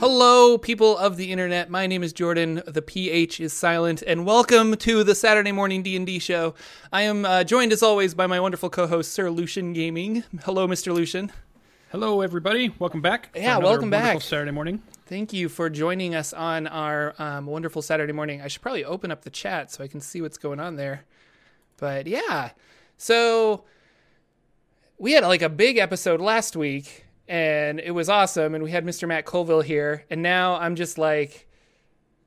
Hello, people of the internet. My name is Jordan. The PH is silent, and welcome to the Saturday morning D and D show. I am uh, joined, as always, by my wonderful co-host Sir Lucien Gaming. Hello, Mr. Lucien. Hello, everybody. Welcome back. Yeah, welcome back. wonderful Saturday morning. Thank you for joining us on our um, wonderful Saturday morning. I should probably open up the chat so I can see what's going on there. But yeah, so we had like a big episode last week, and it was awesome. And we had Mr. Matt Colville here, and now I'm just like,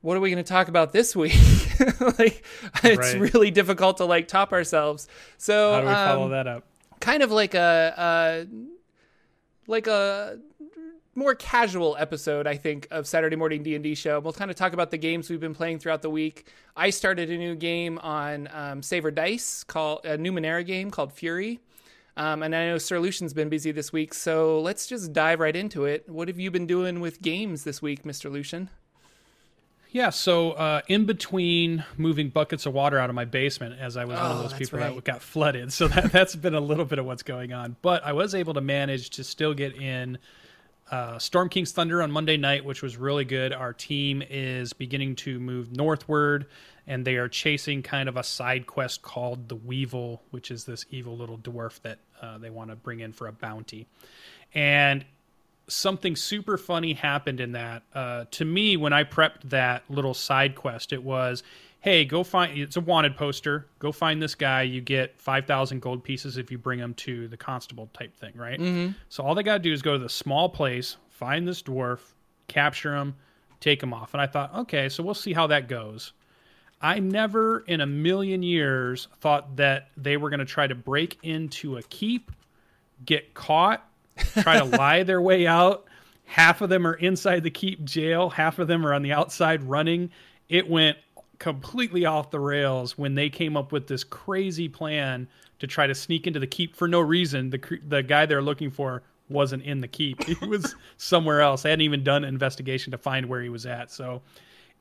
what are we going to talk about this week? like, it's Right. really difficult to like top ourselves. So How do we follow um, that up? kind of like a, a like a more casual episode i think of saturday morning d&d show we'll kind of talk about the games we've been playing throughout the week i started a new game on um, saver dice called a numenera game called fury um, and i know sir lucien's been busy this week so let's just dive right into it what have you been doing with games this week mr lucien Yeah, so uh, in between moving buckets of water out of my basement, as I was one Oh, of those people right. that got flooded, so that, that's been a little bit of what's going on. But I was able to manage to still get in uh, Storm King's Thunder on Monday night, which was really good. Our team is beginning to move northward, and they are chasing kind of a side quest called the Weevil, which is this evil little dwarf that uh, they want to bring in for a bounty. And something super funny happened in that. Uh, to me, when I prepped that little side quest, it was, hey, go find. It's a wanted poster. Go find this guy. You get five thousand gold pieces if you bring him to the constable type thing, right? Mm-hmm. So all they got to do is go to the small place, find this dwarf, capture him, take him off. And I thought, okay, so we'll see how that goes. I never in a million years thought that they were going to try to break into a keep, get caught, try to lie their way out. Half of them are inside the keep jail, half of them are on the outside running. It went completely off the rails when they came up with this crazy plan to try to sneak into the keep for no reason. The the guy they're looking for wasn't in the keep. He was somewhere else. They hadn't even done an investigation to find where he was at. So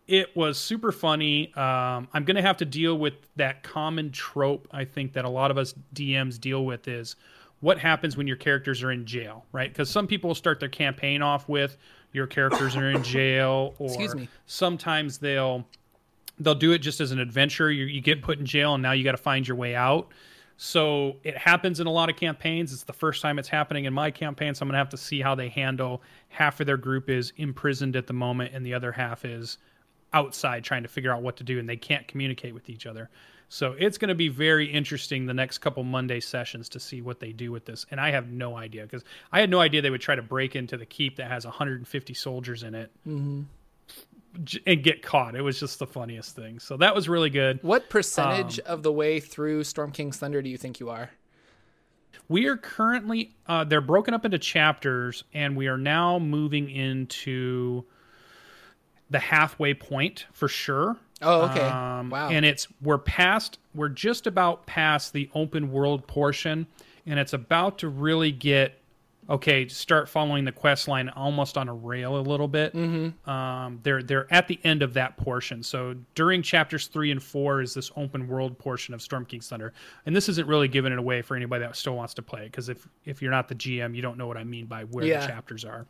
it was super funny. Um, I'm going to have to deal with that common trope. I think that a lot of us DMs deal with is what happens when your characters are in jail, right? Because some people start their campaign off with your characters are in jail, or Excuse me. sometimes they'll they'll do it just as an adventure. You, you get put in jail, and now you got to find your way out. So it happens in a lot of campaigns. It's the first time it's happening in my campaign, so I'm gonna have to see how they handle. Half of their group is imprisoned at the moment, and the other half is outside trying to figure out what to do, and they can't communicate with each other. So it's going to be very interesting the next couple Monday sessions to see what they do with this. And I have no idea because I had no idea they would try to break into the keep that has 150 soldiers in it j- and get caught. It was just the funniest thing. So that was really good. what percentage of the way through storm king's thunder do you think you are We are currently uh, they're broken up into chapters, and we are now moving into the halfway point for sure. oh okay Um, wow And it's we're past we're just about past the open world portion, and it's about to really get okay. Start following the quest line almost on a rail a little bit. Mm-hmm. Um, they're they're at the end of that portion. So during chapters three and four is this open world portion of Storm King's Thunder, and this isn't really giving it away for anybody that still wants to play it because if if you're not the GM, you don't know what I mean by where Yeah. the chapters are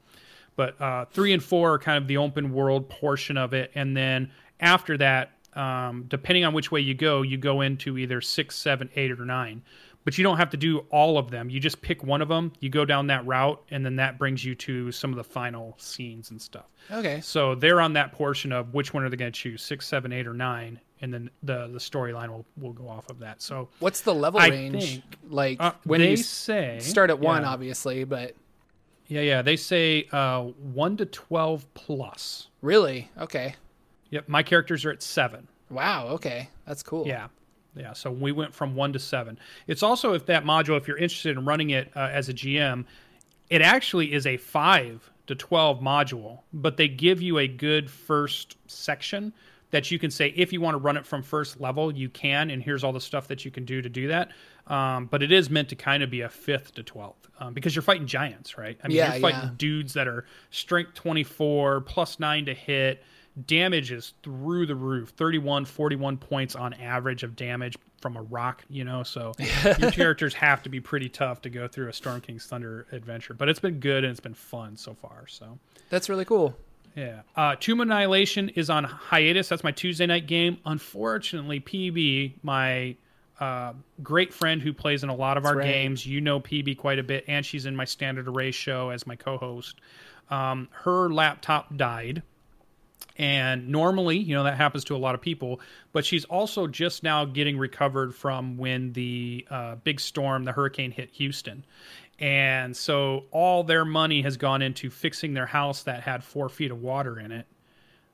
but uh, three and four are kind of the open world portion of it, and then after that, um, depending on which way you go, you go into either six, seven, eight, or nine. But you don't have to do all of them. You just pick one of them. You go down that route, and then that brings you to some of the final scenes and stuff. okay So they're on that portion of which one are they going to choose, six, seven, eight, or nine, and then the the storyline will will go off of that. So what's the level I range think, like uh, when they you say start at one yeah. obviously but Yeah, yeah. They say uh, one to twelve plus. really okay Yep, my characters are at seven. wow okay that's cool Yeah. Yeah. So we went from one to seven. It's also if that module, if you're interested in running it uh, as a GM, it actually is a five to 12 module, but they give you a good first section that you can say, if you want to run it from first level, you can, and here's all the stuff that you can do to do that. Um, but it is meant to kind of be a fifth to 12th um, because you're fighting giants, right? I mean, Yeah, you're fighting yeah. dudes that are strength 24 plus nine to hit damage is through the roof 31 41 points on average of damage from a rock you know so your characters have to be pretty tough to go through a storm king's thunder adventure but it's been good and it's been fun so far so That's really cool. Yeah. Uh, Tomb Annihilation is on hiatus. That's my Tuesday night game. Unfortunately, PB, my uh, great friend who plays in a lot of That's our right. games, you know PB quite a bit, and she's in my Standard Array show as my co host. Um, her laptop died. And normally, you know, that happens to a lot of people, but she's also just now getting recovered from when the uh, big storm, the hurricane hit Houston. And so all their money has gone into fixing their house that had four feet of water in it.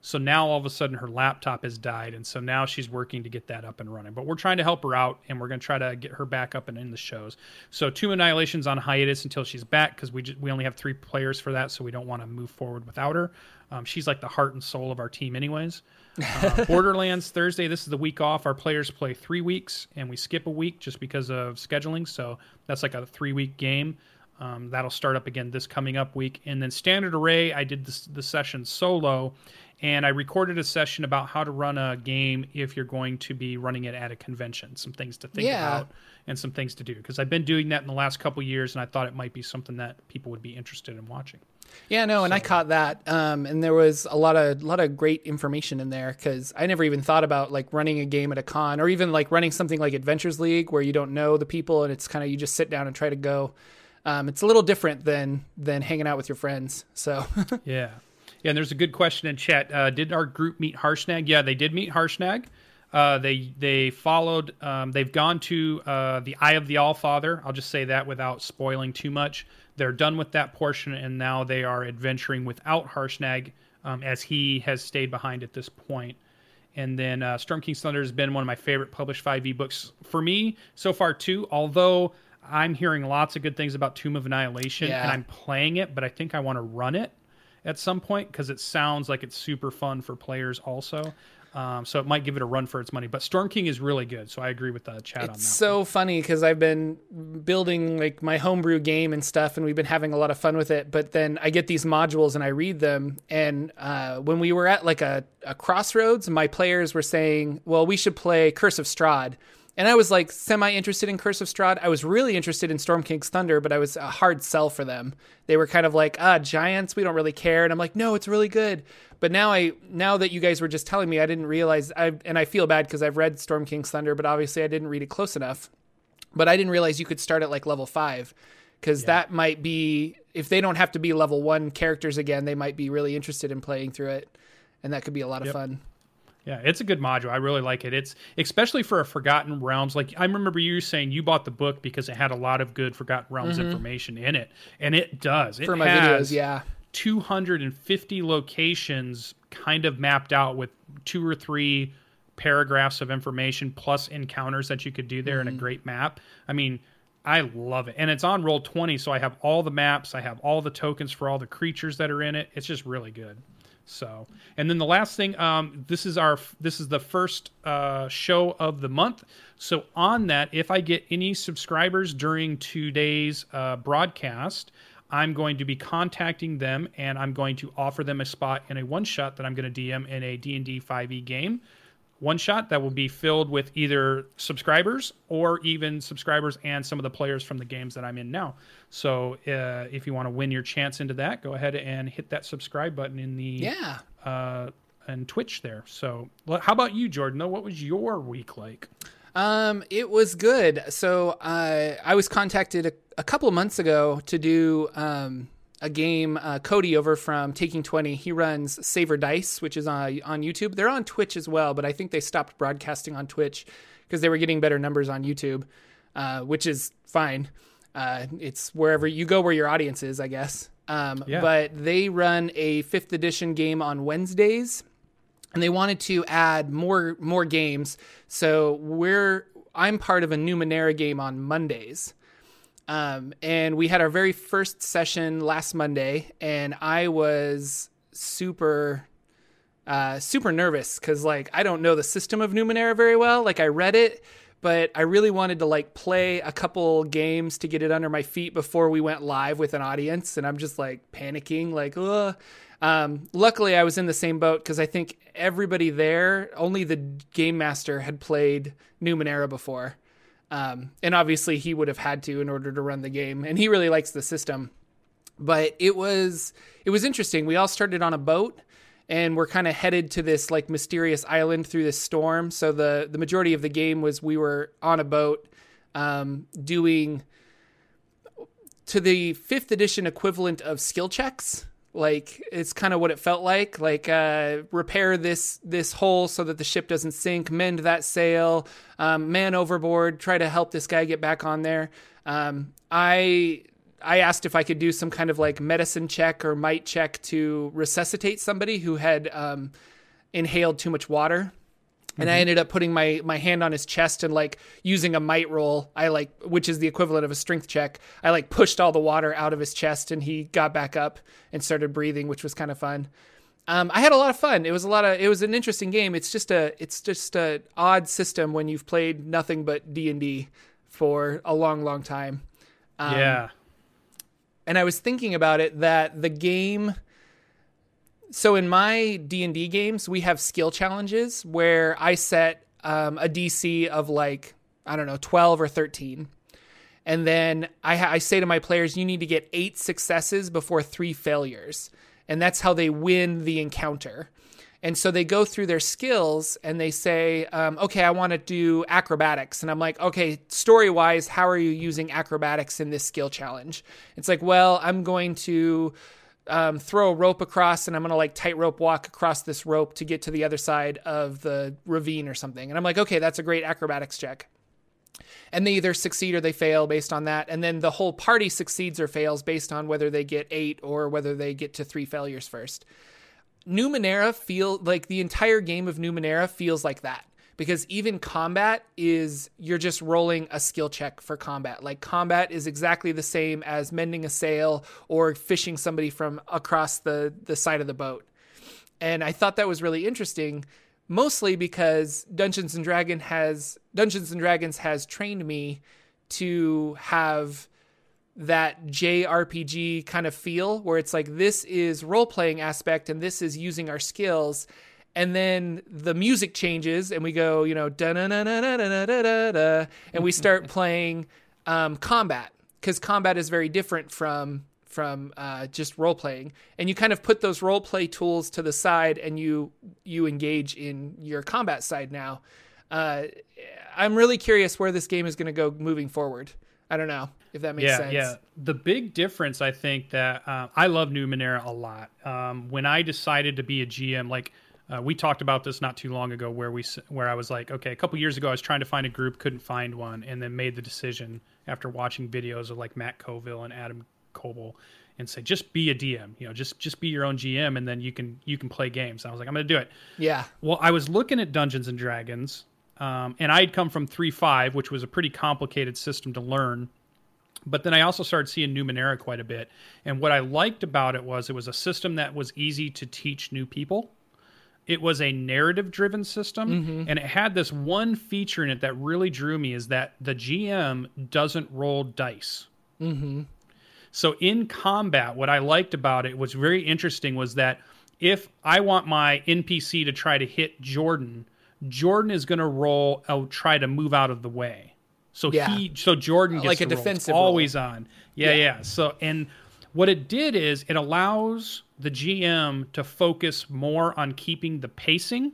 So now all of a sudden her laptop has died, and so now she's working to get that up and running. But we're trying to help her out, and we're going to try to get her back up and in the shows. So Tomb Annihilation's on hiatus until she's back because we just, we only have three players for that, so we don't want to move forward without her. Um, she's like the heart and soul of our team, anyways. Uh, Borderlands Thursday. This is the week off. Our players play three weeks, and we skip a week just because of scheduling. So that's like a three week game. Um, that'll start up again this coming up week. And then Standard Array, I did this, the session solo, and I recorded a session about how to run a game if you're going to be running it at a convention. Some things to think yeah. about and some things to do because I've been doing that in the last couple years, and I thought it might be something that people would be interested in watching. Yeah, no, and I caught that, um, and there was a lot of lot of great information in there because I never even thought about like running a game at a con or even like running something like Adventures League where you don't know the people and it's kind of you just sit down and try to go. Um, it's a little different than than hanging out with your friends. So yeah, yeah. And there's a good question in chat. Uh, did our group meet Harshnag? Yeah, they did meet Harshnag. Uh, they they followed. Um, they've gone to uh, the Eye of the All Father. I'll just say that without spoiling too much they're done with that portion, and now they are adventuring without Harshnag, um, as he has stayed behind at this point. And then uh, Storm King's Thunder has been one of my favorite published 5e books for me so far, too. Although I'm hearing lots of good things about Tomb of Annihilation, yeah. and I'm playing it, but I think I want to run it at some point because it sounds like it's super fun for players also. Um, so it might give it a run for its money. But Storm King is really good, so I agree with the chat it's on that. so one. funny because I've been building like my homebrew game and stuff, and we've been having a lot of fun with it. But then I get these modules and I read them, and uh, when we were at like a, a crossroads, my players were saying, "Well, we should play Curse of Strahd." And I was like semi interested in Curse of Strahd. I was really interested in Storm King's Thunder, but I was a hard sell for them. They were kind of like, ah, giants, we don't really care. And I'm like, no, it's really good. But now I now that you guys were just telling me, I didn't realize I and I feel bad because I've read Storm King's Thunder, but obviously I didn't read it close enough. But I didn't realize you could start at like level five. Because yeah. that might be if they don't have to be level one characters again, they might be really interested in playing through it. And that could be a lot of fun. Yeah, it's a good module. I really like it. It's especially for a Forgotten Realms. Like I remember you saying you bought the book because it had a lot of good Forgotten Realms mm-hmm. information in it, and it does. It for my videos, yeah. 250 locations kind of mapped out with two or three paragraphs of information plus encounters that you could do there mm-hmm. in a great map. I mean, I love it. And it's on roll 20, so I have all the maps, I have all the tokens for all the creatures that are in it. It's just really good. So, and then the last thing, um, this is our this is the first uh, show of the month. So on that, if I get any subscribers during today's uh, broadcast, I'm going to be contacting them and I'm going to offer them a spot in a one shot that I'm going to DM in a D&D 5e game one shot that will be filled with either subscribers or even subscribers and some of the players from the games that I'm in now. So uh, if you want to win your chance into that, go ahead and hit that subscribe button in the yeah uh, and Twitch there. So how about you, Jordan? Though, What was your week like? Um, it was good. So uh, I was contacted a, a couple of months ago to do um, a game. Uh, Cody over from Taking Twenty, he runs Saver Dice, which is on on YouTube. They're on Twitch as well, but I think they stopped broadcasting on Twitch because they were getting better numbers on YouTube, uh, which is fine. Uh, it's wherever you go where your audience is, I guess. Um, yeah. But they run a fifth edition game on Wednesdays, and they wanted to add more more games. So we're I'm part of a Numenera game on Mondays. Um, and we had our very first session last Monday, and I was super, uh, super nervous because like I don't know the system of Numenera very well. Like I read it, but I really wanted to like play a couple games to get it under my feet before we went live with an audience, and I'm just like panicking, like, ugh. Um, luckily, I was in the same boat because I think everybody there, only the game master had played Numenera before. Um, and obviously, he would have had to in order to run the game. And he really likes the system. But it was it was interesting. We all started on a boat, and we're kind of headed to this like mysterious island through this storm. So the the majority of the game was we were on a boat um, doing to the fifth edition equivalent of skill checks. Like it's kind of what it felt like. Like uh, repair this this hole so that the ship doesn't sink, mend that sail, um, man overboard, try to help this guy get back on there. Um, I I asked if I could do some kind of like medicine check or might check to resuscitate somebody who had um, inhaled too much water. And I ended up putting my my hand on his chest and like using a might roll. I like, which is the equivalent of a strength check. I like pushed all the water out of his chest, and he got back up and started breathing, which was kind of fun. Um, I had a lot of fun. It was a lot of. It was an interesting game. It's just a. It's just a odd system when you've played nothing but D and D for a long, long time. Um, yeah. and I was thinking about it that the game so in my D&D games we have skill challenges where I set um, a DC of like I don't know 12 or 13 and then I, ha- I say to my players you need to get 8 successes before 3 failures and that's how they win the encounter and so they go through their skills and they say, um, okay, I want to do acrobatics. And I'm like, okay, story wise, how are you using acrobatics in this skill challenge? It's like, well, I'm going to um, throw a rope across and I'm going to like tightrope walk across this rope to get to the other side of the ravine or something. And I'm like, okay, that's a great acrobatics check. And they either succeed or they fail based on that. And then the whole party succeeds or fails based on whether they get eight or whether they get to three failures first. Numenera feel like the entire game of Numenera feels like that because even combat is you're just rolling a skill check for combat. Like combat is exactly the same as mending a sail or fishing somebody from across the the side of the boat. And I thought that was really interesting mostly because Dungeons and Dragon has Dungeons and Dragons has trained me to have that JRPG kind of feel where it's like this is role playing aspect and this is using our skills and then the music changes and we go you know da na na na na da da and we start playing um, combat because combat is very different from from uh, just role playing and you kind of put those role play tools to the side and you you engage in your combat side now. Uh, i'm really curious where this game is going to go moving forward. I don't know if that makes yeah, sense. Yeah, The big difference, I think, that uh, I love Numenera a lot. Um, when I decided to be a GM, like uh, we talked about this not too long ago, where we where I was like, okay, a couple years ago, I was trying to find a group, couldn't find one, and then made the decision after watching videos of like Matt Colville and Adam Koebel, and say, just be a DM, you know, just just be your own GM, and then you can you can play games. And I was like, I'm going to do it. yeah Well, I was looking at Dungeons and Dragons, um, and I had come from three five, which was a pretty complicated system to learn. But then I also started seeing Numenera quite a bit, and what I liked about it was it was a system that was easy to teach new people. It was a narrative driven system, mm-hmm. and it had this one feature in it that really drew me is that the GM doesn't roll dice. Mm-hmm. So in combat, what I liked about it was very interesting was that if I want my NPC to try to hit Jordan, Jordan is going to roll. I'll try to move out of the way. So Yeah. he, so Jordan gets Like a to roll. It's defensive always on. Yeah, Yeah. yeah, So and what it did is it allows the GM to focus more on keeping the pacing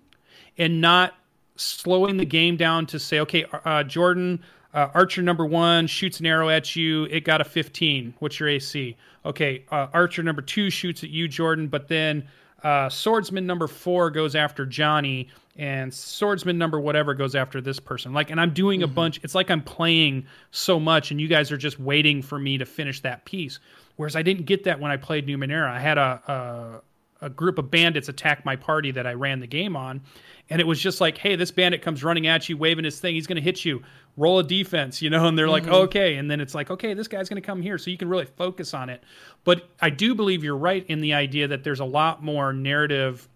and not slowing the game down to say, okay, uh, Jordan, uh, Archer number one shoots an arrow at you. It got a 15. What's your AC? Okay, uh, Archer number two shoots at you, Jordan, but then uh, Swordsman number four goes after Johnny, and Swordsman number whatever goes after this person. Like, and I'm doing a bunch. It's like I'm playing so much, and you guys are just waiting for me to finish that piece. Whereas I didn't get that when I played Numenera. I had a, a a group of bandits attack my party that I ran the game on. And it was just like, hey, this bandit comes running at you, waving his thing. He's going to hit you. Roll a defense, you know? And they're like, okay. And then it's like, okay, this guy's going to come here. So you can really focus on it. But I do believe you're right in the idea that there's a lot more narrative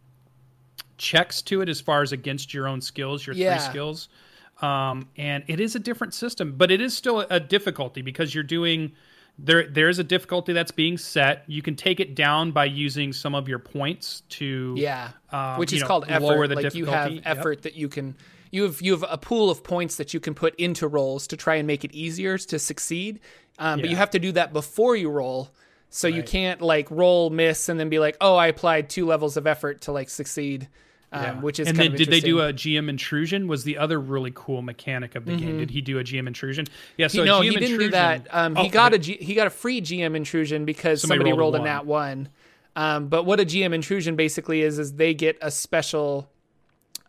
checks to it as far as against your own skills, your Yeah. three skills. Um, and it is a different system, but it is still a difficulty because you're doing there. There's a difficulty that's being set. You can take it down by using some of your points to Yeah, um, which is know, called effort. lower the like you have difficulty. Yep. effort that you can you have you have a pool of points that you can put into rolls to try and make it easier to succeed. Um, But you have to do that before you roll So you can't like roll miss and then be like, oh, I applied two levels of effort to like succeed, um, Yeah. which is and then did they do a GM intrusion? Was the other really cool mechanic of the game? Did he do a GM intrusion? Yeah, so He- no, GM he didn't intrusion, do that. Um, he Oh, got okay. a G, he got a free GM intrusion because Somebody somebody, rolled rolled, a nat one. Um, but what a GM intrusion basically is is they get a special,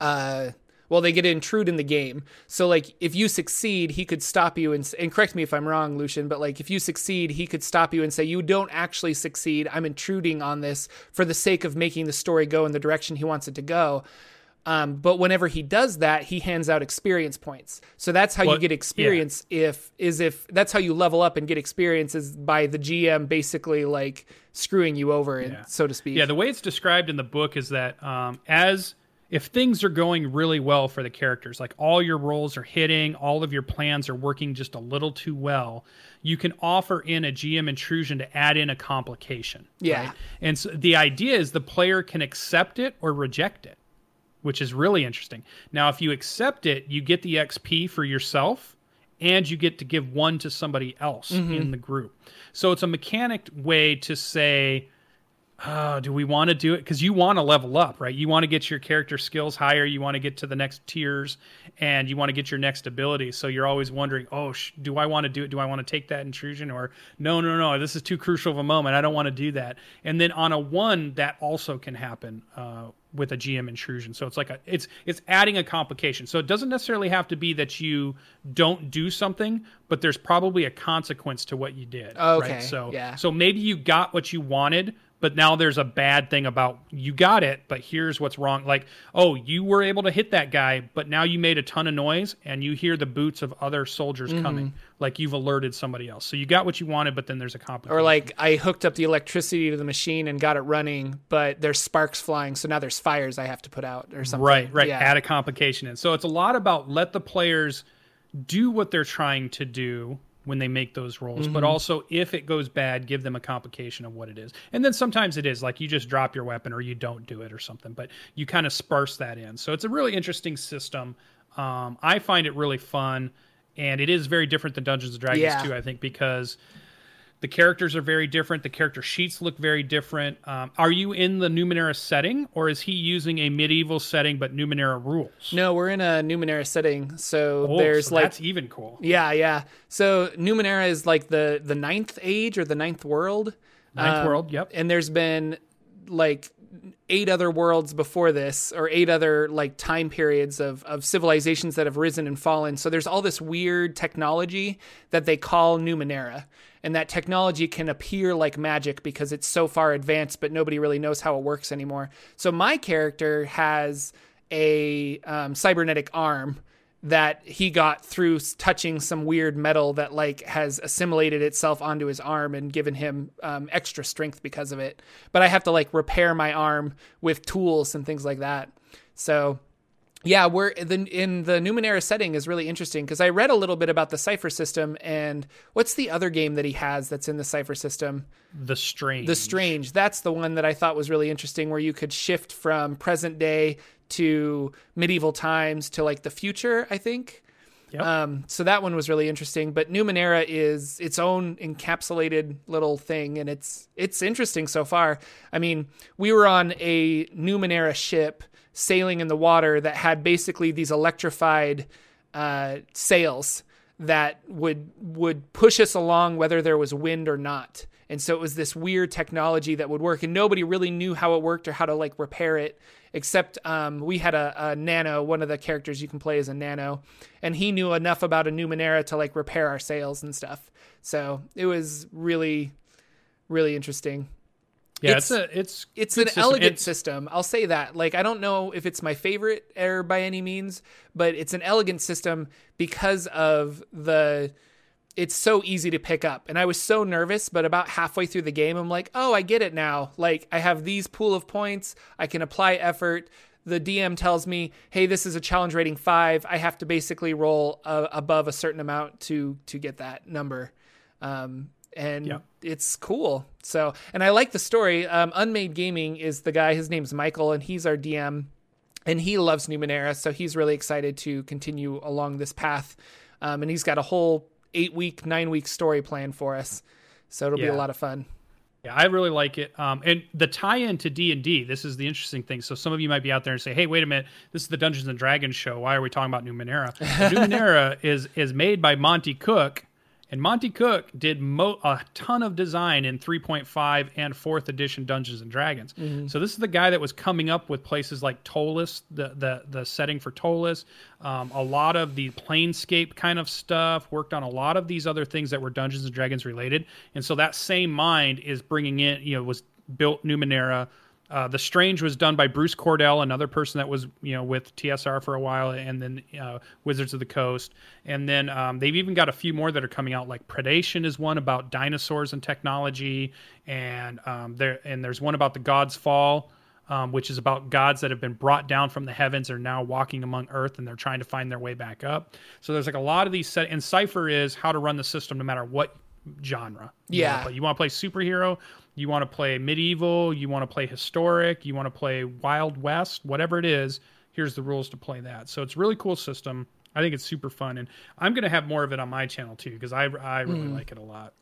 uh, well, they get to intrude in the game. So like if you succeed, he could stop you and, and correct me if I'm wrong, Lucien. But like if you succeed, he could stop you and say you don't actually succeed. I'm intruding on this for the sake of making the story go in the direction he wants it to go. Um, but whenever he does that, he hands out experience points. So that's how Well, you get experience. If is if that's how you level up and get experience is by the GM basically like screwing you over, and Yeah. so to speak. Yeah, the way it's described in the book is that um, as if things are going really well for the characters, like all your rolls are hitting, all of your plans are working just a little too well, you can offer in a GM intrusion to add in a complication. Yeah. right? And so the idea is the player can accept it or reject it, which is really interesting. Now, if you accept it, you get the XP for yourself and you get to give one to somebody else mm-hmm. in the group. So it's a mechanic way to say, oh, do we want to do it? Because you want to level up, right? You want to get your character skills higher. You want to get to the next tiers, and you want to get your next ability. So you're always wondering, oh, sh- do I want to do it? Do I want to take that intrusion? Or no, no, no, this is too crucial of a moment. I don't want to do that. And then on a one, that also can happen. Uh, with a GM intrusion, so it's like a it's it's adding a complication. So it doesn't necessarily have to be that you don't do something, but there's probably a consequence to what you did. Okay, right? So yeah. so maybe you got what you wanted, but now there's a bad thing about you got it, but here's what's wrong. Like, oh, you were able to hit that guy, but now you made a ton of noise and you hear the boots of other soldiers Mm-hmm. coming. Like you've alerted somebody else. So you got what you wanted, but then there's a complication. Or like I hooked up the electricity to the machine and got it running, but there's sparks flying, so now there's fires I have to put out or something. Right, right. Yeah. Add a complication in. So it's a lot about let the players do what they're trying to do when they make those rolls, but Mm-hmm. also if it goes bad, give them a complication of what it is. And then sometimes it is like you just drop your weapon or you don't do it or something, but you kind of sparse that in. So it's a really interesting system. Um, I find it really fun, and it is very different than Dungeons and Dragons Yeah. too. I think because the characters are very different. The character sheets look very different. Um, are you in the Numenera setting, or is he using a medieval setting but Numenera rules? No, we're in a Numenera setting, so Oh, there's so like that's even cool. Yeah, yeah. So Numenera is like the the ninth age or the ninth world. Ninth Um, world, yep. And there's been like eight other worlds before this, or eight other like time periods of of civilizations that have risen and fallen. So there's all this weird technology that they call Numenera. And that technology can appear like magic because it's so far advanced, but nobody really knows how it works anymore. So my character has a um, cybernetic arm that he got through touching some weird metal that like has assimilated itself onto his arm and given him um, extra strength because of it. But I have to like repair my arm with tools and things like that. So yeah, we're the in the Numenera setting is really interesting because I read a little bit about the Cypher system and what's the other game that he has that's in the Cypher system? The strange. The Strange. That's the one that I thought was really interesting, where you could shift from present day to medieval times to like the future. I think. Yep. Um, so that one was really interesting. But Numenera is its own encapsulated little thing, and it's it's interesting so far. I mean, we were on a Numenera ship sailing in the water that had basically these electrified uh, sails that would would push us along whether there was wind or not. And so it was this weird technology that would work, and nobody really knew how it worked or how to like repair it. Except um, we had a, a nano, one of the characters you can play as a nano, and he knew enough about a Numenera to like repair our sails and stuff. So it was really, really interesting yeah, it's- it's, a it's it's an system. elegant It's- system. I'll say that. Like I don't know if it's my favorite error by any means, but it's an elegant system because of the it's so easy to pick up. And I was so nervous, but about halfway through the game I'm like, "Oh, I get it now. Like I have these pool of points, I can apply effort." The DM tells me, "Hey, this is a challenge rating 5. I have to basically roll uh, above a certain amount to to get that number." Um and Yeah. it's cool. So, and I like the story. Um, Unmade Gaming is the guy. His name's Michael, and he's our DM, and he loves Numenera, so he's really excited to continue along this path. Um, and he's got a whole eight week, nine week story plan for us. So it'll be a lot of fun. Yeah, I really like it. Um, and the tie-in to D and D. This is the interesting thing. So some of you might be out there and say, "Hey, wait a minute! This is the Dungeons and Dragons show. Why are we talking about Numenera?" Numenera is is made by Monte Cook, and Monte Cook did mo- a ton of design in 3.5 and 4th edition Dungeons and Dragons. Mm-hmm. So this is the guy that was coming up with places like Ptolus, the the, the setting for Ptolus, um, a lot of the Planescape kind of stuff, worked on a lot of these other things that were Dungeons and Dragons related. And so that same mind is bringing in, you know, was built Numenera, uh, the Strange was done by Bruce Cordell, another person that was you know with TSR for a while, and then uh, Wizards of the Coast, and then um, they've even got a few more that are coming out. Like Predation is one about dinosaurs and technology, and um, there and there's one about the Gods Fall. Um, which is about gods that have been brought down from the heavens are now walking among earth and they're trying to find their way back up. So there's like a lot of these set and Cypher is how to run the system no matter what genre. You yeah. You want to play superhero, you want to play medieval, you want to play historic, you want to play Wild West, whatever it is, here's the rules to play that. So it's a really cool system. I think it's super fun, and I'm going to have more of it on my channel too because I I really mm. like it a lot.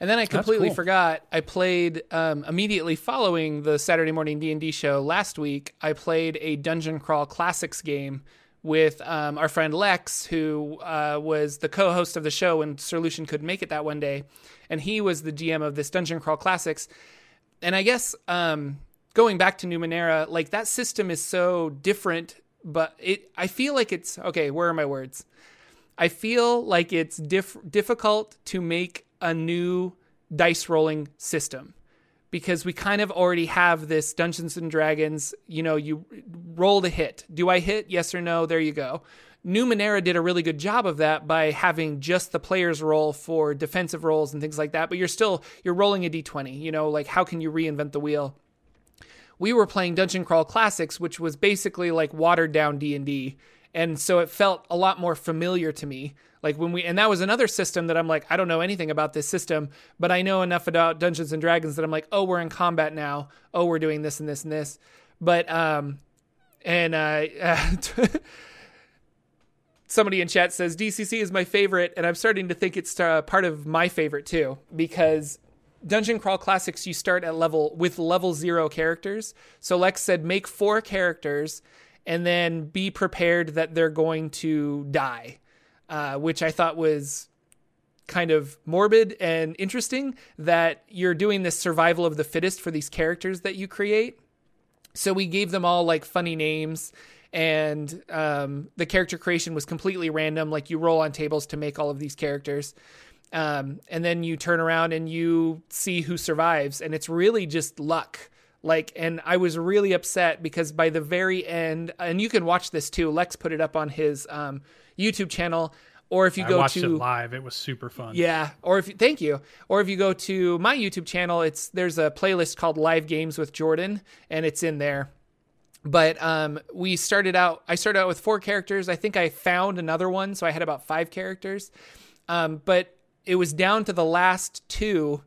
And then I completely cool. forgot. I played um, immediately following the Saturday morning D and D show last week. I played a Dungeon Crawl Classics game with um, our friend Lex, who uh, was the co-host of the show when Sir Lucien couldn't make it that one day, and he was the GM of this Dungeon Crawl Classics. And I guess um, going back to Numenera, like that system is so different, but it I feel like it's okay. Where are my words? I feel like it's diff- difficult to make a new dice rolling system because we kind of already have this Dungeons and Dragons, you know, you roll the hit. Do I hit? Yes or no? There you go. Numenera did a really good job of that by having just the players roll for defensive rolls and things like that, but you're still you're rolling a d20, you know, like how can you reinvent the wheel? We were playing Dungeon Crawl Classics, which was basically like watered down D&D, and so it felt a lot more familiar to me like when we, and that was another system that I'm like, I don't know anything about this system, but I know enough about Dungeons and Dragons that I'm like, oh, we're in combat now. Oh, we're doing this and this and this. But, um, and, uh, somebody in chat says DCC is my favorite, and I'm starting to think it's uh, part of my favorite too because Dungeon Crawl Classics you start at level with level zero characters. So Lex said make four characters, and then be prepared that they're going to die uh, which I thought was kind of morbid and interesting that you're doing this survival of the fittest for these characters that you create. So we gave them all like funny names and um, the character creation was completely random. Like you roll on tables to make all of these characters. Um, and then you turn around and you see who survives. And it's really just luck. Like, and I was really upset because by the very end, and you can watch this too. Lex put it up on his um, YouTube channel. Or if you I go watched to it live, it was super fun. Yeah. Or if thank you. Or if you go to my YouTube channel, it's there's a playlist called Live Games with Jordan, and it's in there. But um, we started out. I started out with four characters. I think I found another one, so I had about five characters. Um, but it was down to the last two,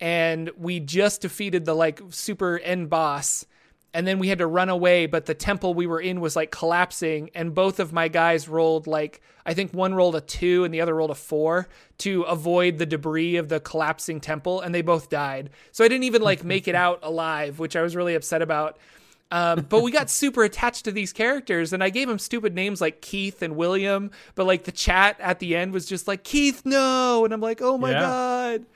and we just defeated the like super end boss and then we had to run away but the temple we were in was like collapsing and both of my guys rolled like i think one rolled a 2 and the other rolled a 4 to avoid the debris of the collapsing temple and they both died. So i didn't even like make it out alive which i was really upset about. Um, but we got super attached to these characters and i gave them stupid names like keith and william but like the chat at the end was just like keith no! And i'm like oh my yeah. god.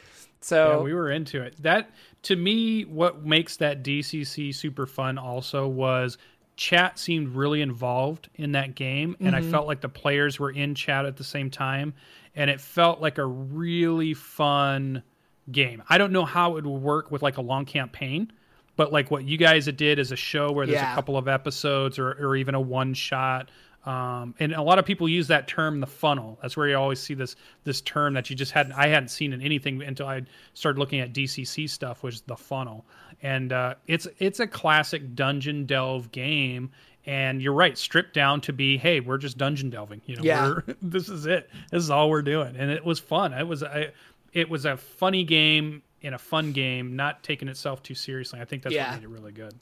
So yeah, we were into it. That to me, what makes that DCC super fun also was chat seemed really involved in that game, and mm-hmm. I felt like the players were in chat at the same time, and it felt like a really fun game. I don't know how it would work with like a long campaign, but like what you guys did as a show where there's yeah. a couple of episodes or, or even a one shot um, and a lot of people use that term, the funnel. That's where you always see this this term that you just hadn't I hadn't seen in anything until I started looking at DCC stuff, was the funnel. And uh, it's it's a classic dungeon delve game. And you're right, stripped down to be, hey, we're just dungeon delving. You know, yeah. this is it. This is all we're doing, and it was fun. It was I, it was a funny game in a fun game, not taking itself too seriously. I think that's yeah. what made it really good.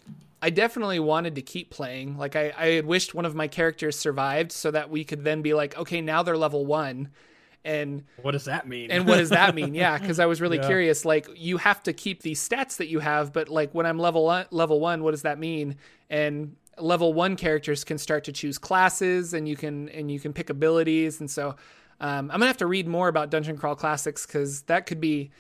I definitely wanted to keep playing. Like I, I had wished one of my characters survived so that we could then be like, okay, now they're level one. And what does that mean? and what does that mean? Yeah, because I was really Yeah. curious. Like, you have to keep these stats that you have, but like when I'm level one, level one, what does that mean? And level one characters can start to choose classes, and you can and you can pick abilities. And so, um, I'm gonna have to read more about Dungeon Crawl Classics because that could be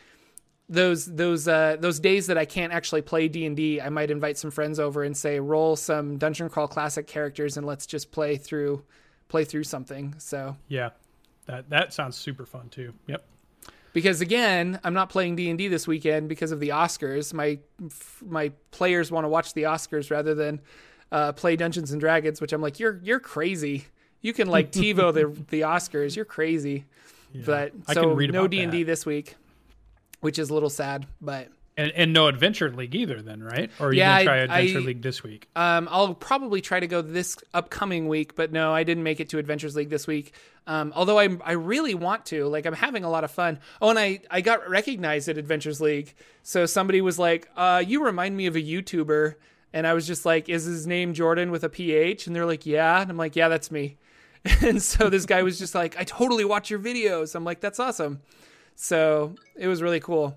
those those uh, those days that I can't actually play D and I might invite some friends over and say, roll some Dungeon Crawl Classic characters, and let's just play through play through something. So yeah, that that sounds super fun too. Yep. because again i'm not playing d&d this weekend because of the oscars. My my players want to watch the oscars rather than uh, play dungeons and dragons which i'm like you're you're crazy. You can like tivo the the oscars. You're crazy. But I so can read no d&d this week which is a little sad but And, and no Adventure League either, then, right? Or are you Yeah, gonna try I- Adventure I- League this week? Um, I'll probably try to go this upcoming week, but no, I didn't make it to Adventures League this week. Um, although I I really want to. Like I'm having a lot of fun. Oh, and I I got recognized at Adventures League. So somebody was like, uh, "You remind me of a YouTuber," and I was just like, "Is his name Jordan with a PH?" And they're like, "Yeah," and I'm like, "Yeah, that's me." and so this guy was just like, "I totally watch your videos." I'm like, "That's awesome." So it was really cool.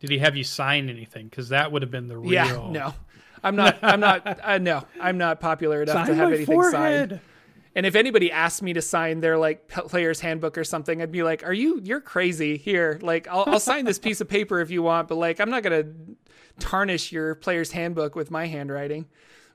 Did he have you sign anything? Because that would have been the real. Yeah, no. I'm not. I'm not. Uh, no, I'm not popular enough Sign to have anything forehead. signed. And if anybody asked me to sign their like player's handbook or something, I'd be like, "Are you? You're crazy." Here, like, I'll, I'll sign this piece of paper if you want, but like, I'm not gonna tarnish your player's handbook with my handwriting.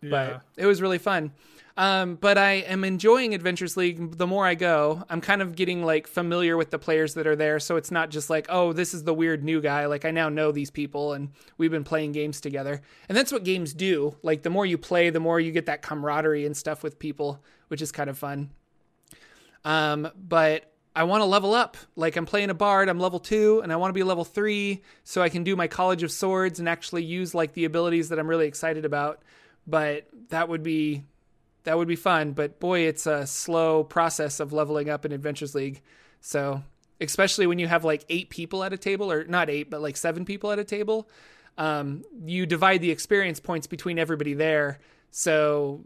Yeah. But it was really fun. Um, but I am enjoying Adventures League. The more I go, I'm kind of getting like familiar with the players that are there. So it's not just like, oh, this is the weird new guy. Like I now know these people and we've been playing games together. And that's what games do. Like the more you play, the more you get that camaraderie and stuff with people, which is kind of fun. Um, but I want to level up. Like I'm playing a bard, I'm level two, and I want to be level three so I can do my College of Swords and actually use like the abilities that I'm really excited about. But that would be that would be fun. But boy, it's a slow process of leveling up in Adventures League. So especially when you have like eight people at a table, or not eight, but like seven people at a table, um, you divide the experience points between everybody there. So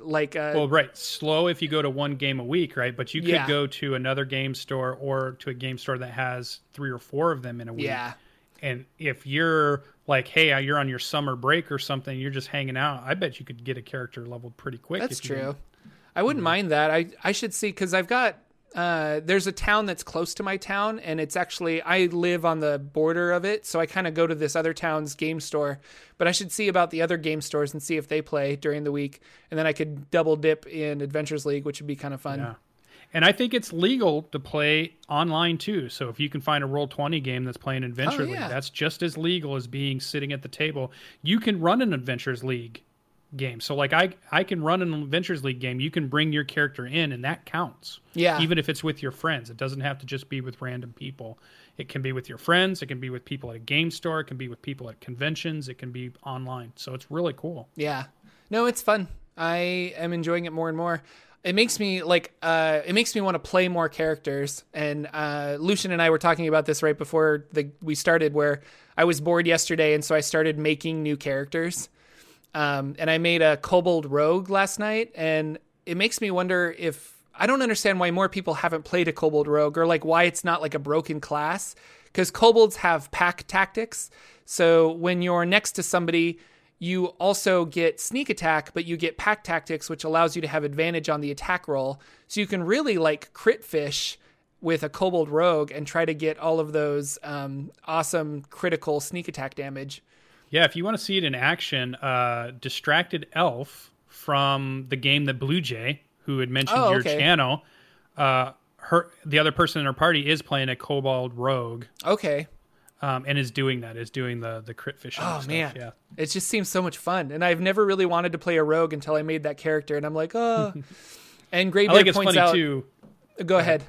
like uh, Well, right. Slow if you go to one game a week, right? But you could Yeah. go to another game store or to a game store that has three or four of them in a week. yeah. And if you're like, hey, uh, you're on your summer break or something, you're just hanging out, I bet you could get a character leveled pretty quick. That's if you true. I wouldn't mind that. I I should see because I've got uh, there's a town that's close to my town, and it's actually I live on the border of it, so I kind of go to this other town's game store. But I should see about the other game stores and see if they play during the week, and then I could double dip in Adventures League, which would be kind of fun. Yeah. And I think it's legal to play online too. So if you can find a roll twenty game that's playing Adventure Oh, League, yeah. that's just as legal as being sitting at the table. You can run an Adventures League game. So like I I can run an Adventures League game. You can bring your character in, and that counts. Yeah. Even if it's with your friends, it doesn't have to just be with random people. It can be with your friends. It can be with people at a game store. It can be with people at conventions. It can be online. So it's really cool. Yeah. No, it's fun. I am enjoying it more and more. It makes me like uh it makes me want to play more characters. And uh Lucien and I were talking about this right before the we started where I was bored yesterday and so I started making new characters. Um and I made a kobold rogue last night and it makes me wonder if I don't understand why more people haven't played a kobold rogue or like why it's not like a broken class because kobolds have pack tactics. So when you're next to somebody, you also get sneak attack, but you get pack tactics, which allows you to have advantage on the attack roll. So you can really like crit fish with a kobold rogue and try to get all of those um, awesome critical sneak attack damage. Yeah, if you want to see it in action, uh, Distracted Elf from the game that Blue Jay, who had mentioned Oh, your okay. channel, uh, her the other person in her party is playing a Kobold Rogue, Okay. Um, and is doing that, is doing the the crit fishing. Oh stuff. man, yeah. it just seems so much fun, and I've never really wanted to play a rogue until I made that character, and I'm like, oh. and I Greybeard think it's points funny out. too. Go ahead.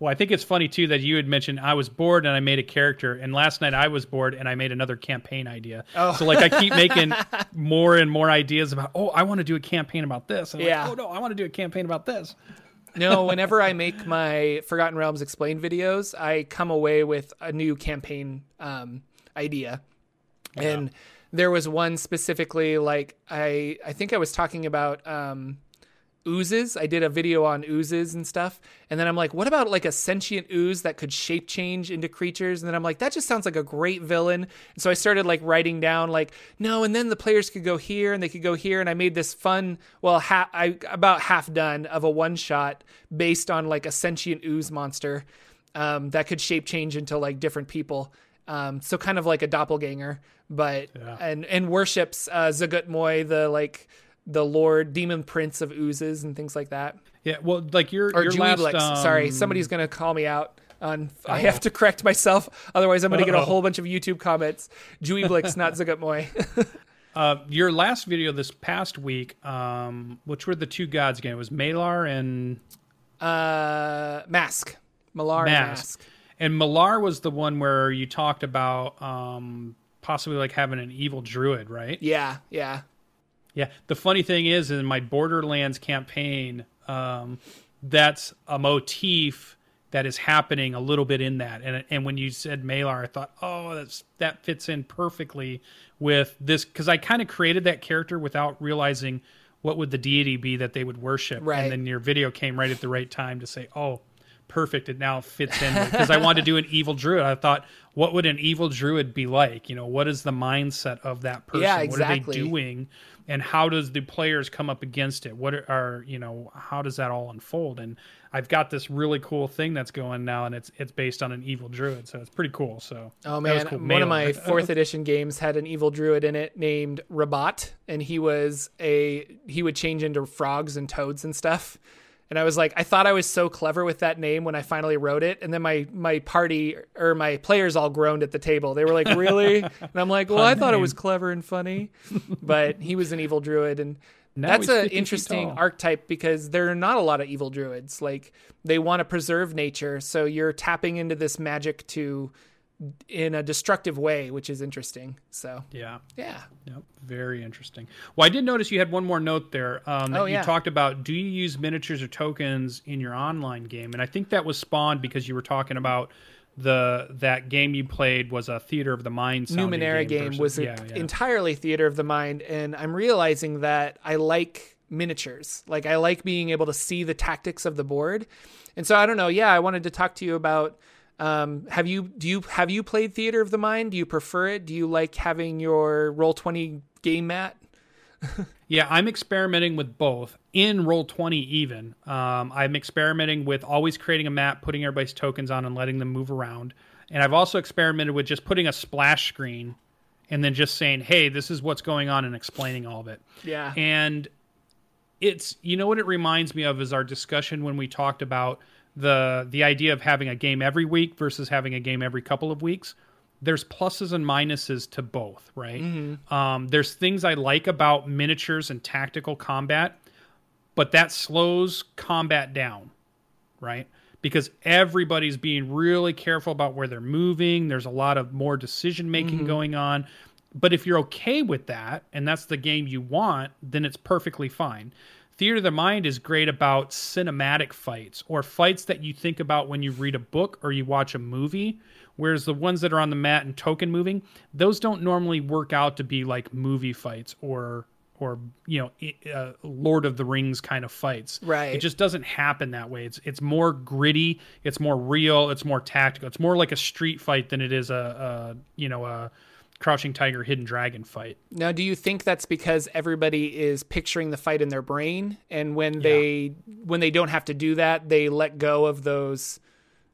Well, I think it's funny too that you had mentioned I was bored and I made a character, and last night I was bored and I made another campaign idea. Oh. So like I keep making more and more ideas about. Oh, I want to do a campaign about this. And I'm Yeah. Like, oh no, I want to do a campaign about this. No, whenever I make my Forgotten Realms explained videos, I come away with a new campaign um, idea. And there was one specifically like I I think I was talking about um, oozes. I did a video on oozes and stuff. And then I'm like, what about like a sentient ooze that could shape change into creatures? And then I'm like, that just sounds like a great villain. And so I started like writing down like, no, and then the players could go here and they could go here. And I made this fun, well, ha- I about half done of a one shot based on like a sentient ooze monster um, that could shape change into like different people. Um, so kind of like a doppelganger, but Yeah. and and worships uh, Zuggtmoy, the like the Lord Demon Prince of oozes and things like that. Yeah, well, like your Or your last. um, Sorry, somebody's gonna call me out. On, I have to correct myself, otherwise I'm gonna get a whole bunch of YouTube comments. Juiblex, not Zuggtmoy. Uh, your last video this past week, um, which were the two gods again? It was Malar and uh, Mask, Malar Mask. Mask. And Malar was the one where you talked about um, possibly like having an evil druid, right? Yeah, yeah. Yeah. The funny thing is, in my Borderlands campaign, um, that's a motif that is happening a little bit in that. And and when you said Malar, I thought, oh, that's that fits in perfectly with this because I kind of created that character without realizing what would the deity be that they would worship. Right. And then your video came right at the right time to say, oh. Perfect. It now fits in because I wanted to do an evil druid. I thought, what would an evil druid be like? You know, what is the mindset of that person? Yeah, What are they doing? and how does the players come up against it what are, you know how does that all unfold and i've got this really cool thing that's going now and it's it's based on an evil druid so it's pretty cool so Oh man, cool. one of my fourth edition games had an evil druid in it named Rabat, and he was a he would change into frogs and toads and stuff. And I was like, I thought I was so clever with that name when I finally wrote it, and then my my party or my players all groaned at the table. They were like, "Really?" and I'm like, "Well, I thought it was clever and funny," but he was an evil druid, and Now that's an interesting archetype because there are not a lot of evil druids. Like they want to preserve nature, so you're tapping into this magic to in a destructive way, which is interesting. So yeah yeah, Yep, very interesting. Well, I did notice you had one more note there um, that Oh, you talked about. Do you use miniatures or tokens in your online game? And I think that was spawned because you were talking about the that game you played was a theater of the mind. Numenera game versus- was yeah, yeah. entirely theater of the mind, and I'm realizing that I like miniatures. Like I like being able to see the tactics of the board, and so I don't know. Yeah, I wanted to talk to you about. Um, have you do you have you played theater of the mind? Do you prefer it? Do you like having your roll twenty game mat? Yeah, I'm experimenting with both in roll 20 even. Um, I'm experimenting with always creating a map, putting everybody's tokens on, and letting them move around. And I've also experimented with just putting a splash screen and then just saying, "Hey, this is what's going on," and explaining all of it. Yeah. And it's you know what it reminds me of is our discussion when we talked about the the idea of having a game every week versus having a game every couple of weeks. There's pluses and minuses to both, right? Um, there's things I like about miniatures and tactical combat, but that slows combat down, right? Because everybody's being really careful about where they're moving. There's a lot of more decision making going on. But if you're okay with that and that's the game you want, then it's perfectly fine. Theater of the Mind is great about cinematic fights or fights that you think about when you read a book or you watch a movie. Whereas the ones that are on the mat and token moving, those don't normally work out to be like movie fights or or you know uh, Lord of the Rings kind of fights. Right. It just doesn't happen that way. It's it's more gritty. It's more real. It's more tactical. It's more like a street fight than it is a, a you know a Crouching Tiger, Hidden Dragon fight. Now, do you think that's because everybody is picturing the fight in their brain, and when they when they don't have to do that, they let go of those,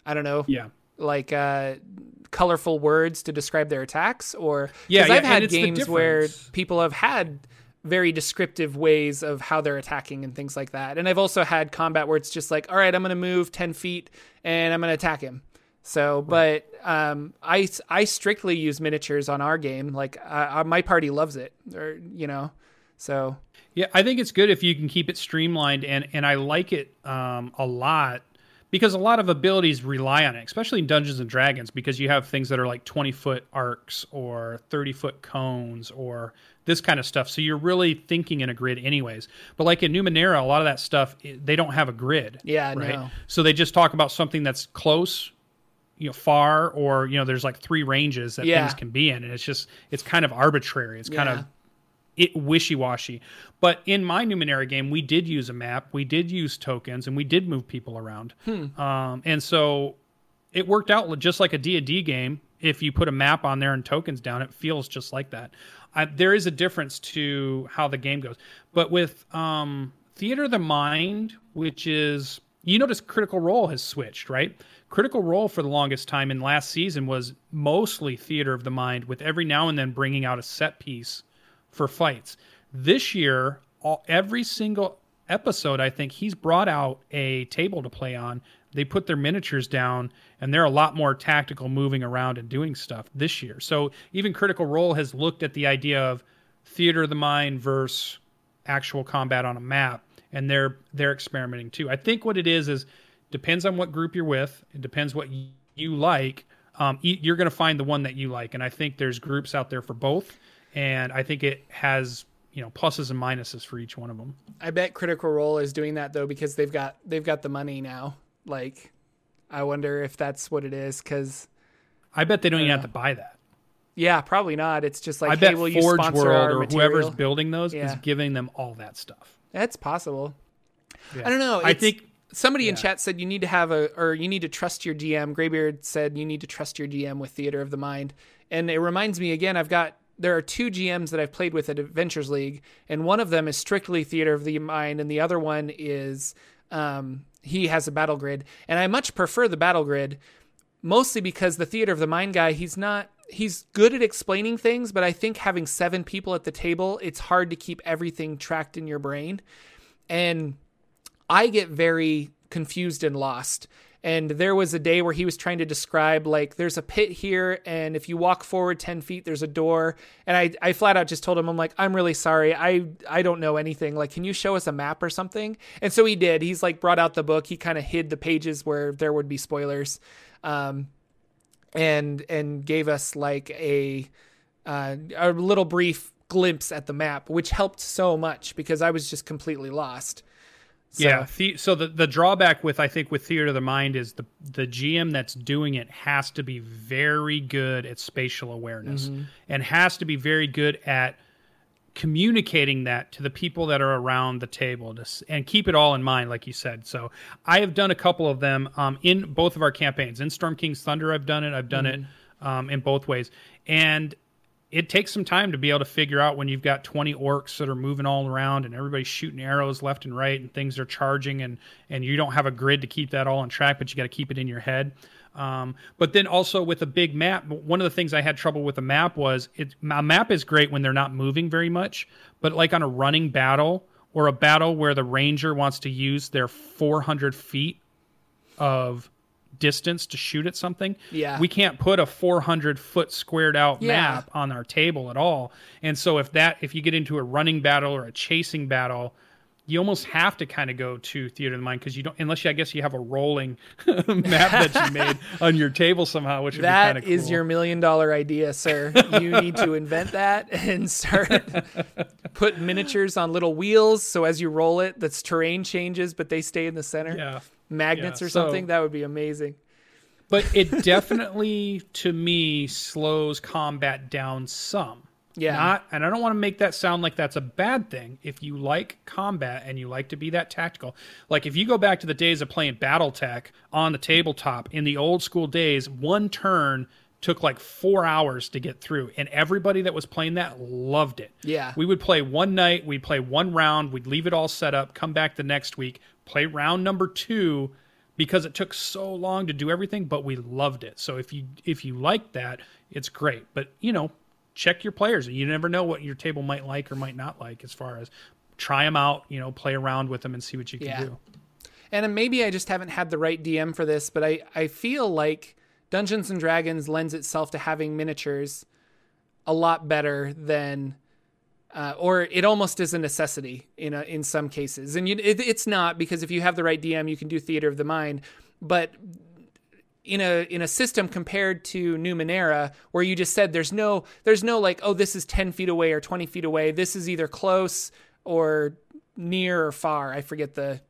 I don't know, Yeah. like uh, colorful words to describe their attacks, or Yeah, yeah, I've had and it's the games where people have had very descriptive ways of how they're attacking and things like that, and I've also had combat where it's just like, all right, I'm going to move ten feet and I'm going to attack him. So, but um, I I strictly use miniatures on our game. Like uh, my party loves it, or you know, so Yeah, I think it's good if you can keep it streamlined, and and I like it um, a lot because a lot of abilities rely on it, especially in Dungeons and Dragons, because you have things that are like twenty foot arcs or thirty foot cones or this kind of stuff. So you're really thinking in a grid, anyways. But like in Numenera, a lot of that stuff they don't have a grid. Yeah, right. no. So they just talk about something that's close. You know, far or you know, there's like three ranges that Yeah. things can be in, and it's just it's kind of arbitrary. It's kind Yeah. of it wishy-washy. But in my Numenera game, we did use a map, we did use tokens, and we did move people around. Um, and so it worked out just like a D&D game. If you put a map on there and tokens down, it feels just like that. I, there is a difference to how the game goes. But with um, Theater of the Mind, which is you notice Critical Role has switched, right? Critical Role for the longest time in last season was mostly Theater of the Mind, with every now and then bringing out a set piece for fights. This year, all, every single episode, I think he's brought out a table to play on. They put their miniatures down, and they're a lot more tactical, moving around and doing stuff this year. So even Critical Role has looked at the idea of theater of the mind versus actual combat on a map, and they're they're experimenting too. I think what it is is depends on what group you're with. It depends what you, like. Um, you're going to find the one that you like, and I think there's groups out there for both, and I think it has you know pluses and minuses for each one of them. I bet Critical Role is doing that though because they've got they've got the money now. Like, I wonder if that's what it is. Because I bet they don't even have to buy that. yeah, probably not. It's just like I hey, bet Forge World or material? whoever's building those is giving them all that stuff. That's possible. Yeah. I don't know. I think somebody in chat said you need to have a or you need to trust your DM. Graybeard said you need to trust your DM with Theater of the Mind. And it reminds me again, I've got there are two GMs that I've played with at Adventurers League, and one of them is strictly Theater of the Mind, and the other one is um, he has a battle grid. And I much prefer the battle grid, mostly because the Theater of the Mind guy, he's not he's good at explaining things, but I think having seven people at the table, it's hard to keep everything tracked in your brain. And I get very confused and lost. And there was a day where he was trying to describe like there's a pit here, and if you walk forward ten feet, there's a door. And I, I flat out just told him, I'm like, I'm really sorry, I I don't know anything. Like, can you show us a map or something? And so he did. He's like brought out the book. He kind of hid the pages where there would be spoilers, um, and and gave us like a uh, a little brief glimpse at the map, which helped so much because I was just completely lost. So, Yeah. The, so the, the drawback with I think with Theater of the Mind is the the GM that's doing it has to be very good at spatial awareness and has to be very good at communicating that to the people that are around the table to, and keep it all in mind like you said. So i have done a couple of them um, in both of our campaigns. In storm king's thunder i've done it. I've done it um, in both ways. And it takes some time to be able to figure out when you've got 20 orcs that are moving all around and everybody's shooting arrows left and right and things are charging and and you don't have a grid to keep that all on track but you got to keep it in your head um, but then also with a big map one of the things i had trouble with a map was it a map is great when they're not moving very much but like on a running battle or a battle where the ranger wants to use their 400 feet of distance to shoot at something. Yeah. We can't put a 400 foot squared out Yeah. map on our table at all. And so if that if you get into a running battle or a chasing battle, you almost have to kind of go to theater of the mind because you don't unless you I guess you have a rolling map that you made on your table somehow, which would be That is cool. your million dollar idea, sir. You need to invent that and start put miniatures on little wheels so as you roll it, that's terrain changes, but they stay in the center. yeah. Magnets Yeah, or so- something. That would be amazing. But it definitely to me slows combat down some. Yeah. Not, and I don't want to make that sound like that's a bad thing. If you like combat and you like to be that tactical, like if you go back to the days of playing BattleTech on the tabletop in the old school days, one turn took like four hours to get through, and everybody that was playing that loved it. Yeah. we would play one night, we'd play one round, we'd leave it all set up, come back the next week, play round number two because it took so long to do everything but we loved it so if you if you like that it's great but you know check your players you never know what your table might like or might not like as far as try them out you know play around with them and see what you can Yeah. do And maybe I just haven't had the right DM for this, but I, I feel like Dungeons and Dragons lends itself to having miniatures a lot better than, uh, or it almost is a necessity in a, in some cases. And you, it, it's not because if you have the right DM, you can do theater of the mind. But in a in a system compared to Numenera, where you just said there's no there's no like oh this is ten feet away or twenty feet away. This is either close or near or far. I forget the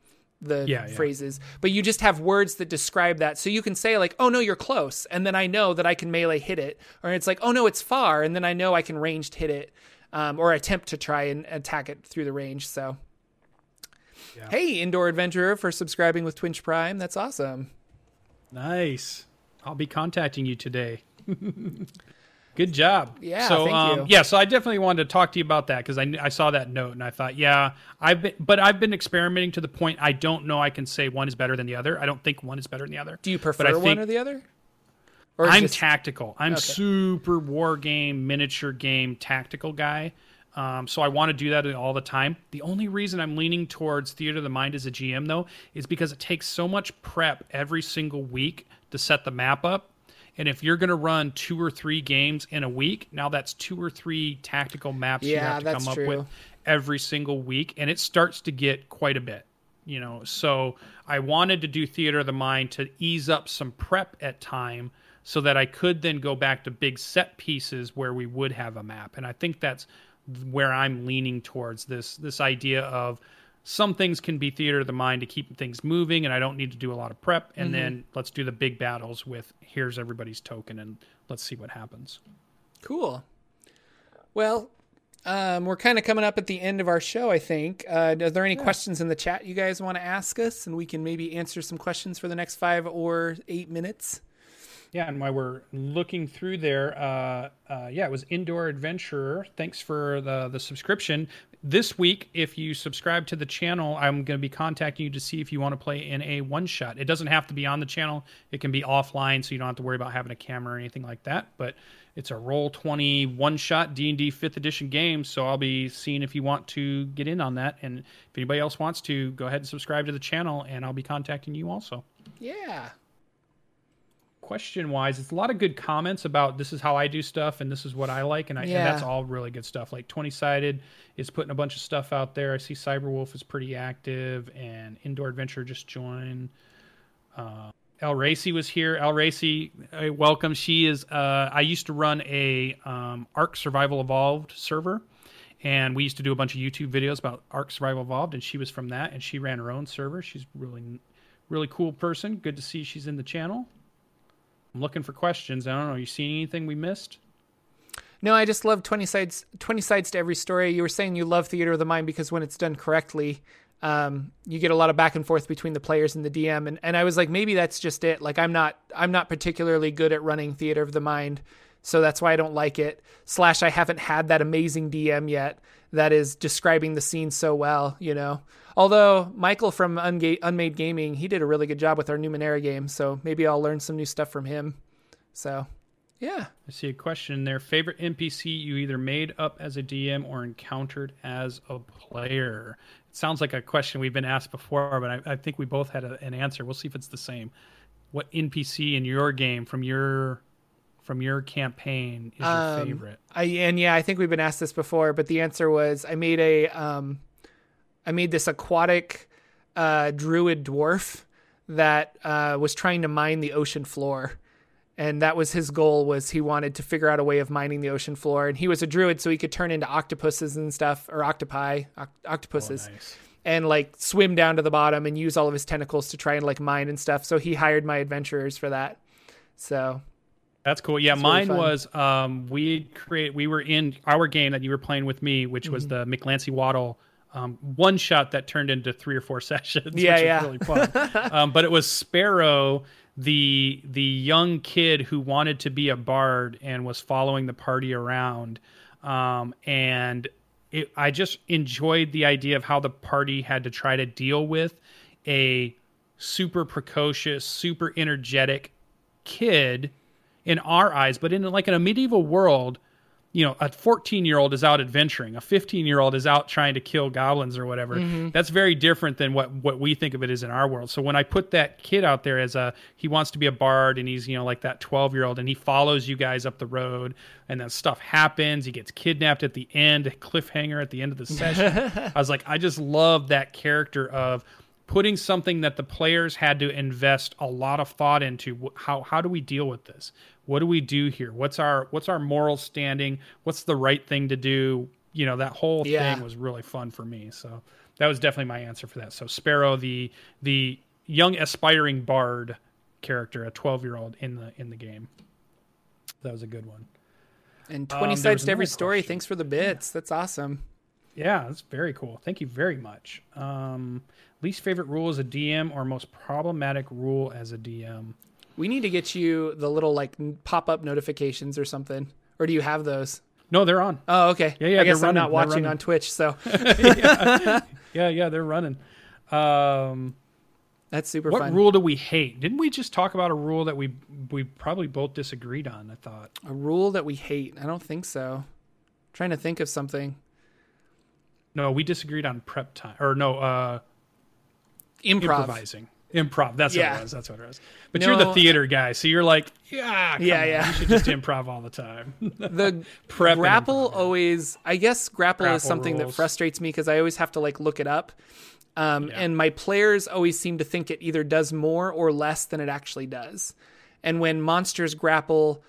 the Yeah, yeah. phrases, but you just have words that describe that. So you can say like oh no you're close, and then I know that I can melee hit it, or it's like oh no it's far, and then I know I can ranged hit it. um, or attempt to try and attack it through the range. So, yeah. hey, Indoor Adventurer, for subscribing with Twitch Prime. That's awesome. Nice. I'll be contacting you today. Good job. Yeah. So, thank um, you. yeah. So I definitely wanted to talk to you about that because I, I saw that note and I thought, yeah, I've been, but I've been experimenting to the point I don't know I can say one is better than the other. I don't think one is better than the other. Do you prefer one or the other? Or I'm just... tactical. I'm okay. super war game, miniature game, tactical guy. Um, so I want to do that all the time. The only reason I'm leaning towards Theater of the Mind as a GM though is because it takes so much prep every single week to set the map up and if you're going to run two or three games in a week, now that's two or three tactical maps yeah, you have to come up true. with every single week. And it starts to get quite a bit, you know. So I wanted to do Theater of the Mind to ease up some prep at time so that I could then go back to big set pieces where we would have a map. And I think that's where I'm leaning towards this this idea of some things can be theater of the mind to keep things moving and I don't need to do a lot of prep and mm-hmm. then let's do the big battles with here's everybody's token and let's see what happens. Cool. Well, um, we're kind of coming up at the end of our show, I think. Uh, are there any yeah. questions in the chat you guys want to ask us? And we can maybe answer some questions for the next five or eight minutes. Yeah, and while we're looking through there, uh, uh, yeah, it was Indoor Adventurer. Thanks for the the subscription. This week, if you subscribe to the channel, I'm going to be contacting you to see if you want to play in a one shot. It doesn't have to be on the channel; it can be offline, so you don't have to worry about having a camera or anything like that. But it's a roll 20 one shot d&d 5th edition game so i'll be seeing if you want to get in on that and if anybody else wants to go ahead and subscribe to the channel and i'll be contacting you also yeah question wise, it's a lot of good comments about this is how I do stuff and this is what I like, and, I, yeah. and that's all really good stuff. Like Twenty Sided is putting a bunch of stuff out there. I see Cyberwolf is pretty active, and Indoor Adventure just joined. Uh, El Racy was here. El Racy, uh, welcome. She is. Uh, I used to run a um, Ark Survival Evolved server, and we used to do a bunch of YouTube videos about Ark Survival Evolved, and she was from that, and she ran her own server. She's really, really cool person. Good to see she's in the channel. I'm looking for questions. I don't know. Are You seeing anything we missed? No, I just love 20 sides 20 sides to every story. You were saying you love Theater of the Mind because when it's done correctly, um, you get a lot of back and forth between the players and the DM and, and I was like maybe that's just it. Like I'm not I'm not particularly good at running Theater of the Mind, so that's why I don't like it. Slash I haven't had that amazing DM yet that is describing the scene so well, you know. Although Michael from Unga- Unmade Gaming, he did a really good job with our Numenera game, so maybe I'll learn some new stuff from him. So, yeah. I see a question there. Favorite NPC you either made up as a DM or encountered as a player? It sounds like a question we've been asked before, but I, I think we both had a, an answer. We'll see if it's the same. What NPC in your game from your from your campaign is um, your favorite? I and yeah, I think we've been asked this before, but the answer was I made a um, I made this aquatic uh, druid dwarf that uh, was trying to mine the ocean floor, and that was his goal. Was he wanted to figure out a way of mining the ocean floor, and he was a druid, so he could turn into octopuses and stuff or octopi, octopuses. Oh, nice and like swim down to the bottom and use all of his tentacles to try and like mine and stuff. So he hired my adventurers for that. So that's cool. Yeah, mine really was um, we create we were in our game that you were playing with me, which mm-hmm. was the McLancy Waddle um, one shot that turned into three or four sessions. Yeah, yeah, really fun. um, but it was Sparrow, the the young kid who wanted to be a bard and was following the party around, um, and it, I just enjoyed the idea of how the party had to try to deal with a super precocious, super energetic kid in our eyes, but in like in a medieval world, you know, a 14 year old is out adventuring, a 15 year old is out trying to kill goblins or whatever. Mm-hmm. That's very different than what what we think of it as in our world. So when I put that kid out there as a he wants to be a bard and he's you know like that 12 year old and he follows you guys up the road and then stuff happens. He gets kidnapped at the end, cliffhanger at the end of the session. I was like, I just love that character of putting something that the players had to invest a lot of thought into how how do we deal with this what do we do here what's our what's our moral standing what's the right thing to do you know that whole yeah. thing was really fun for me so that was definitely my answer for that so sparrow the the young aspiring bard character a 12 year old in the in the game that was a good one And Um, 20 there sides to every story. question. Thanks for the bits. That's awesome. Yeah, that's very cool. Thank you very much. Um, least favorite rule as a DM or most problematic rule as a DM? We need to get you the little like pop up notifications or something. Or do you have those? No, they're on. Oh, okay. Yeah, yeah, I guess I'm not running. Watching on Twitch, so Yeah, yeah, they're running. Um, that's super what fun. rule do we hate? Didn't we just talk about a rule that we we probably both disagreed on? I thought. A rule that we hate? I don't think so. trying to think of something. No, we disagreed on prep time. Or no, uh, Improv. improvising. Improv. That's what it was. That's what it was. But you're the theater guy, so you're like, yeah, come Yeah, on, yeah. You should just improv all the time. The Prep grapple improv. always I guess grapple, is Grapple something that frustrates me because I always have to like look it up. Um, Yeah. and my players always seem to think it either does more or less than it actually does. And when monsters grapple,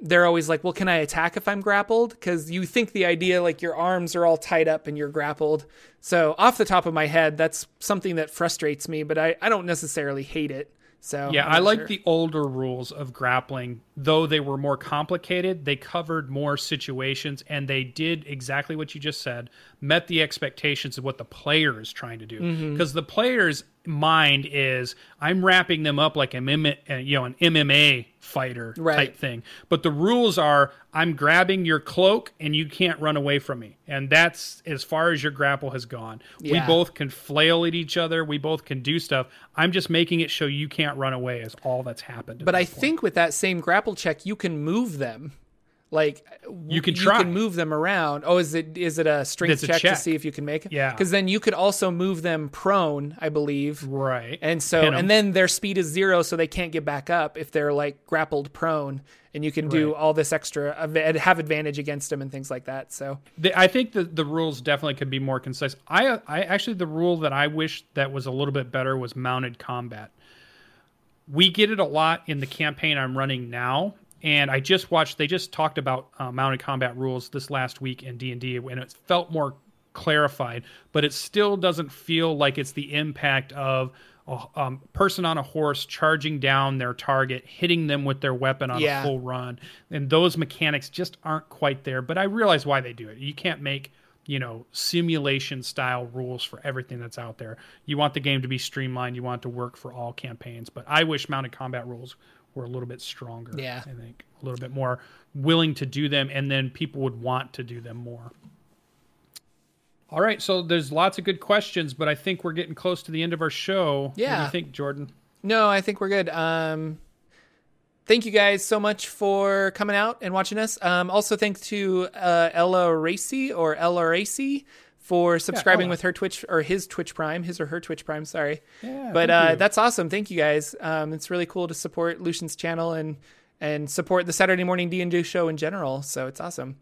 they're always like, "Well, can I attack if I'm grappled?" Because you think the idea like your arms are all tied up and you're grappled. So off the top of my head, that's something that frustrates me, but I, I don't necessarily hate it. So Yeah, I like sure. the older rules of grappling, though they were more complicated. They covered more situations and they did exactly what you just said, met the expectations of what the player is trying to do. Mm-hmm. Because the player's mind is, I'm wrapping them up like a mim- uh, you know an MMA fighter Right. type thing. But the rules are, I'm grabbing your cloak and you can't run away from me, and that's as far as your grapple has gone. We both can flail at each other. We both can do stuff. I'm just making it show you can't run away is all that's happened. But I point. think with that same grapple check, you can move them. Like You can you try. can move them around. Oh, is it is it a strength It's a check, check. to see if you can make it? Yeah. Because then you could also move them prone, I believe. right. And so, and then their speed is zero, so they can't get back up if they're like grappled prone. And you can do all this extra, have advantage against them and things like that. So The, I think the the rules definitely could be more concise. I I actually the rule that I wish that was a little bit better was mounted combat. We get it a lot in the campaign I'm running now, and I just watched. They just talked about uh, mounted combat rules this last week in D and D, and it felt more clarified. But it still doesn't feel like it's the impact of a um, person on a horse charging down their target, hitting them with their weapon on Yeah. a full run, and those mechanics just aren't quite there. But I realize why they do it. You can't make you know simulation style rules for everything that's out there. You want the game to be streamlined. You want it to work for all campaigns. But I wish mounted combat rules were a little bit stronger. Yeah. I think a little bit more willing to do them, and then people would want to do them more. All right, so there's lots of good questions, but I think we're getting close to the end of our show. What do Yeah. you think, Jordan? No, I think we're good. Um, thank you guys so much for coming out and watching us. Um, also, thanks to uh, Ella Racy or Ella Racy for subscribing Ella. with her Twitch or his Twitch Prime, his or her Twitch Prime. Sorry, Yeah, but uh, that's awesome. Thank you guys. Um, it's really cool to support Lucien's channel and and support the Saturday morning D and D show in general. So it's awesome.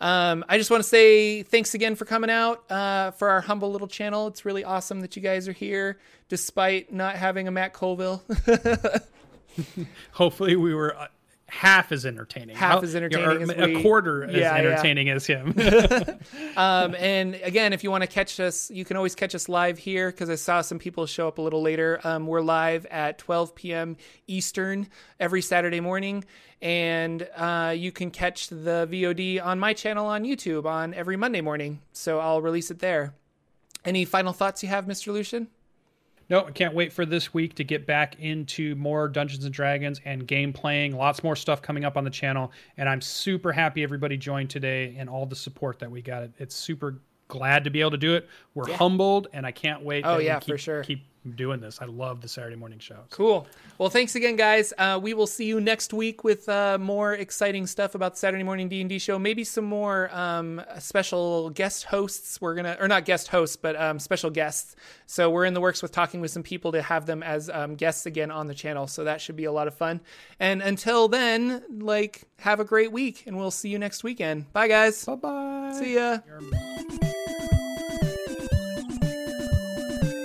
Um, I just want to say thanks again for coming out uh, for our humble little channel. It's really awesome that you guys are here, despite not having a Matt Colville. Hopefully, we were uh, half as entertaining. Half as or entertaining as a we- quarter as Yeah, yeah. entertaining as him. Um, and again, if you want to catch us, you can always catch us live here because I saw some people show up a little later. Um, we're live at 12 p.m. Eastern every Saturday morning, and uh, you can catch the VOD on my channel on YouTube on every Monday morning. So I'll release it there. Any final thoughts you have, Mr. Lucien? No, I can't wait for this week to get back into more Dungeons and Dragons and game playing. Lots more stuff coming up on the channel, and I'm super happy everybody joined today and all the support that we got. It's super glad to be able to do it. We're humbled, and I can't wait. Oh, yeah, keep, for sure. Keep doing this. I love the Saturday morning shows. Cool. Well, thanks again, guys. Uh, we will see you next week with uh, more exciting stuff about the Saturday morning D and D show. Maybe some more um, special guest hosts. We're gonna, or not guest hosts, but um, special guests. So we're in the works with talking with some people to have them as um, guests again on the channel. So that should be a lot of fun. And until then, like, have a great week, and we'll see you next weekend. Bye, guys. Bye bye. See ya.